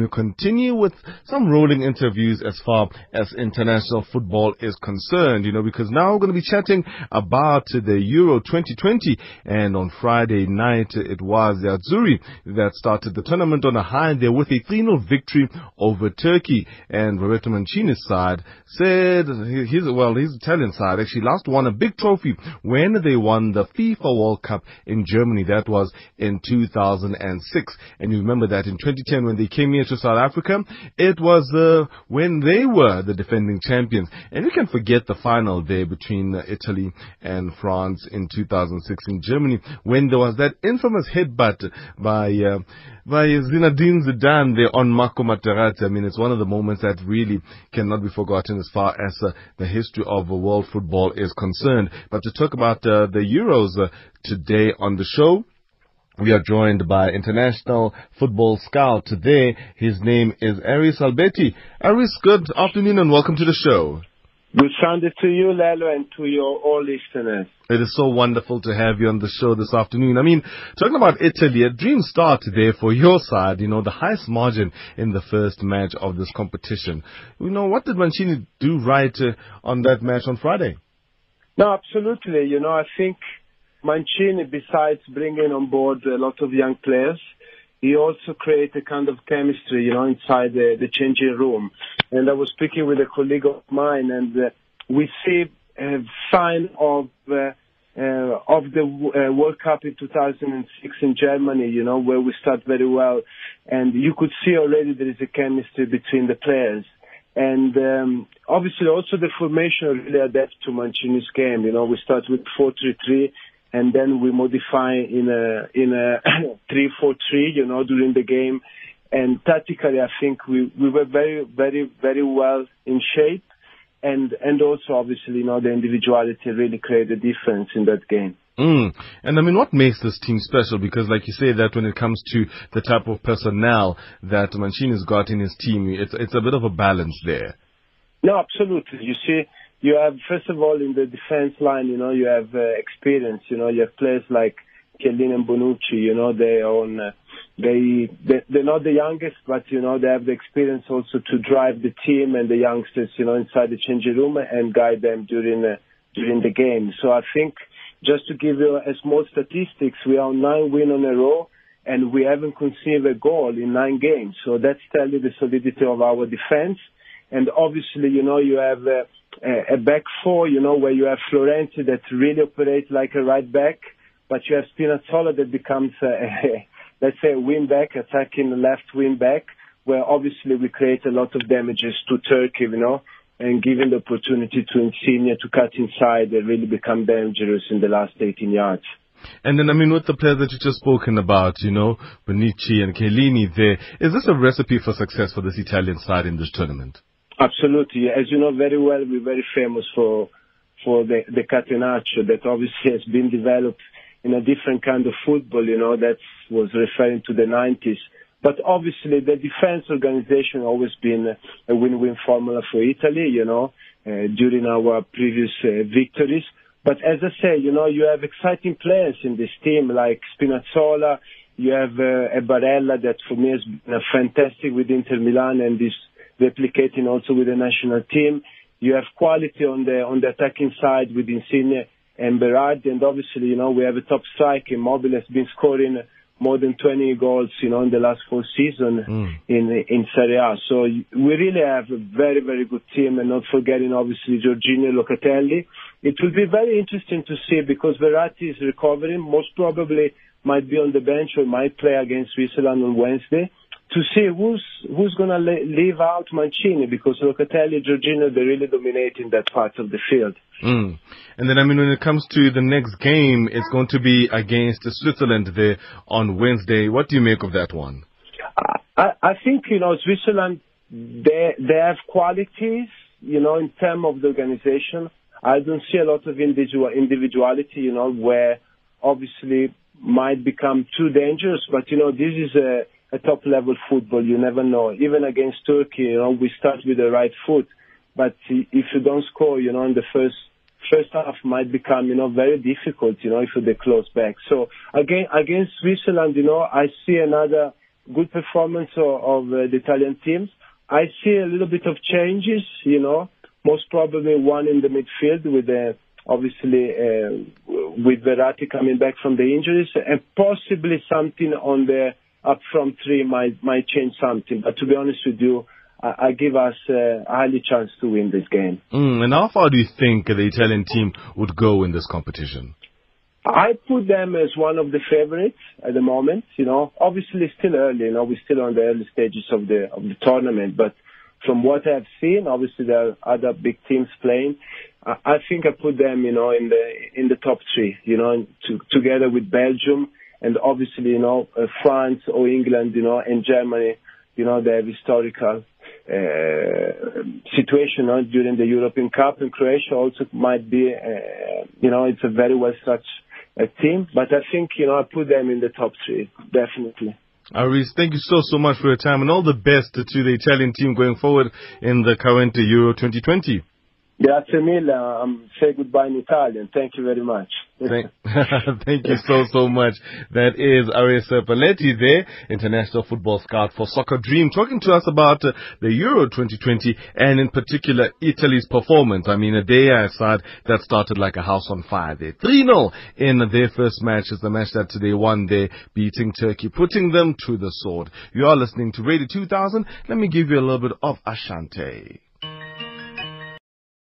We continue with some rolling interviews as far as international football is concerned, you know, because now we're going to be chatting about the Euro 2020. And on Friday night, it was the Azzurri that started the tournament on a high there with a 3-0 victory over Turkey. And Roberto Mancini's side said, his, well, his Italian side actually last won a big trophy when they won the FIFA World Cup in Germany. That was in 2006. And you remember that in 2010 when they came here to South Africa, it was uh, when they were the defending champions. And you can forget the final there between uh, Italy and France in 2006 in Germany when there was that infamous headbutt by uh, by Zinedine Zidane there on Marco Materazzi. I mean, it's one of the moments that really cannot be forgotten as far as uh, the history of world football is concerned. But to talk about uh, the Euros uh, today on the show, we are joined by international football scout today. His name is Aris Albetti. Aris, good afternoon and welcome to the show. Good Sunday to you, Lalo, and to your all listeners. It is so wonderful to have you on the show this afternoon. I mean, talking about Italy, a dream start there for your side, you know, the highest margin in the first match of this competition. You know, what did Mancini do right uh, on that match on Friday? No, absolutely. You know, I think Mancini, besides bringing on board a lot of young players, he also created a kind of chemistry, you know, inside the, the changing room. And I was speaking with a colleague of mine, and uh, we see a sign of uh, uh, of the uh, World Cup in 2006 in Germany, you know, where we start very well, and you could see already there is a chemistry between the players. And um, obviously, also the formation really adapts to Mancini's game. You know, we start with 4-3-3 and then we modify in a in a three four three, you know, during the game. And tactically, I think we we were very very very well in shape, and and also obviously, you know, the individuality really created a difference in that game. Mm. And I mean, what makes this team special? Because, like you say, that when it comes to the type of personnel that Mancini's got in his team, it's it's a bit of a balance there. No, absolutely. You see, you have first of all in the defense line, you know, you have uh, experience. You know, you have players like Chiellini and Bonucci. You know, they own. Uh, they, they they're not the youngest, but you know they have the experience also to drive the team and the youngsters, you know, inside the changing room and guide them during uh, during the game. So I think just to give you a small statistics, we are nine win on a row and we haven't conceded a goal in nine games. So that's telling you the solidity of our defense. And obviously, you know, you have. Uh, a back four, you know, where you have Florenzi that really operates like a right back, but you have Spinazzola that becomes, a, a, let's say, a wing back, attacking the left wing back, where obviously we create a lot of damages to Turkey, you know, and given the opportunity to Insigne to cut inside, they really become dangerous in the last 18 yards. And then, I mean, with the players that you just spoken about, you know, Bonucci and Chiellini there, is this a recipe for success for this Italian side in this tournament? Absolutely. As you know very well, we're very famous for for the, the catenaccio that obviously has been developed in a different kind of football, you know, that was referring to the 90s. But obviously the defense organization always been a win-win formula for Italy, you know, uh, during our previous uh, victories. But as I say, you know, you have exciting players in this team like Spinazzola, you have uh, a Barella that for me has been fantastic with Inter Milan and is replicating also with the national team. You have quality on the on the attacking side with Insigne and Berardi, and obviously, you know, we have a top striker. Immobile has been scoring more than 20 goals, you know, in the last four seasons mm. in in Serie A. So we really have a very very good team, and not forgetting obviously Jorginho Locatelli. It will be very interesting to see because Verratti is recovering. Most probably might be on the bench or might play against Switzerland on Wednesday to see who's who's going to leave out Mancini because Locatelli, Jorginho, they really dominate in that part of the field. Mm. And then, I mean, when it comes to the next game, it's going to be against Switzerland there on Wednesday. What do you make of that one? I, I think you know Switzerland they they have qualities you know in terms of the organization. I don't see a lot of individual individuality you know where obviously might become too dangerous. But you know this is a a top level football. You never know. Even against Turkey, you know, we start with the right foot, but if you don't score, you know, in the first first half might become, you know, very difficult, you know, if they close back. So again, against Switzerland, you know, I see another good performance of, uh, the Italian teams. I see a little bit of changes, you know, most probably one in the midfield with the obviously uh, with Verratti coming back from the injuries, and possibly something on the up from three might might change something. But to be honest with you, I, I give us uh, a highly chance to win this game. Mm, and how far do you think the Italian team would go in this competition? I put them as one of the favorites at the moment. You know, obviously it's still early. You know, we're still on the early stages of the of the tournament. But from what I've seen, obviously there are other big teams playing. I, I think I put them, you know, in the in the top three. You know, to, together with Belgium and obviously, you know, uh, France or England, you know, and Germany. You know, they have historical uh, situation uh, during the European Cup, and Croatia also might be, uh, you know, it's a very well structured a team. But I think, you know, I put them in the top three, definitely. Aris, thank you so, so much for your time and all the best to the Italian team going forward in the current Euro 2020. Grazie mille. Um, say goodbye in Italian. Thank you very much. Thank, thank you so, so much. That is Aris Paletti there, international football scout for Soccer Dream, talking to us about uh, the Euro 2020 and in particular Italy's performance. I mean, a day side that started like a house on fire there. 3-0 in their first match is the match that today won there, beating Turkey, putting them to the sword. You are listening to Radio 2000. Let me give you a little bit of Ashanti.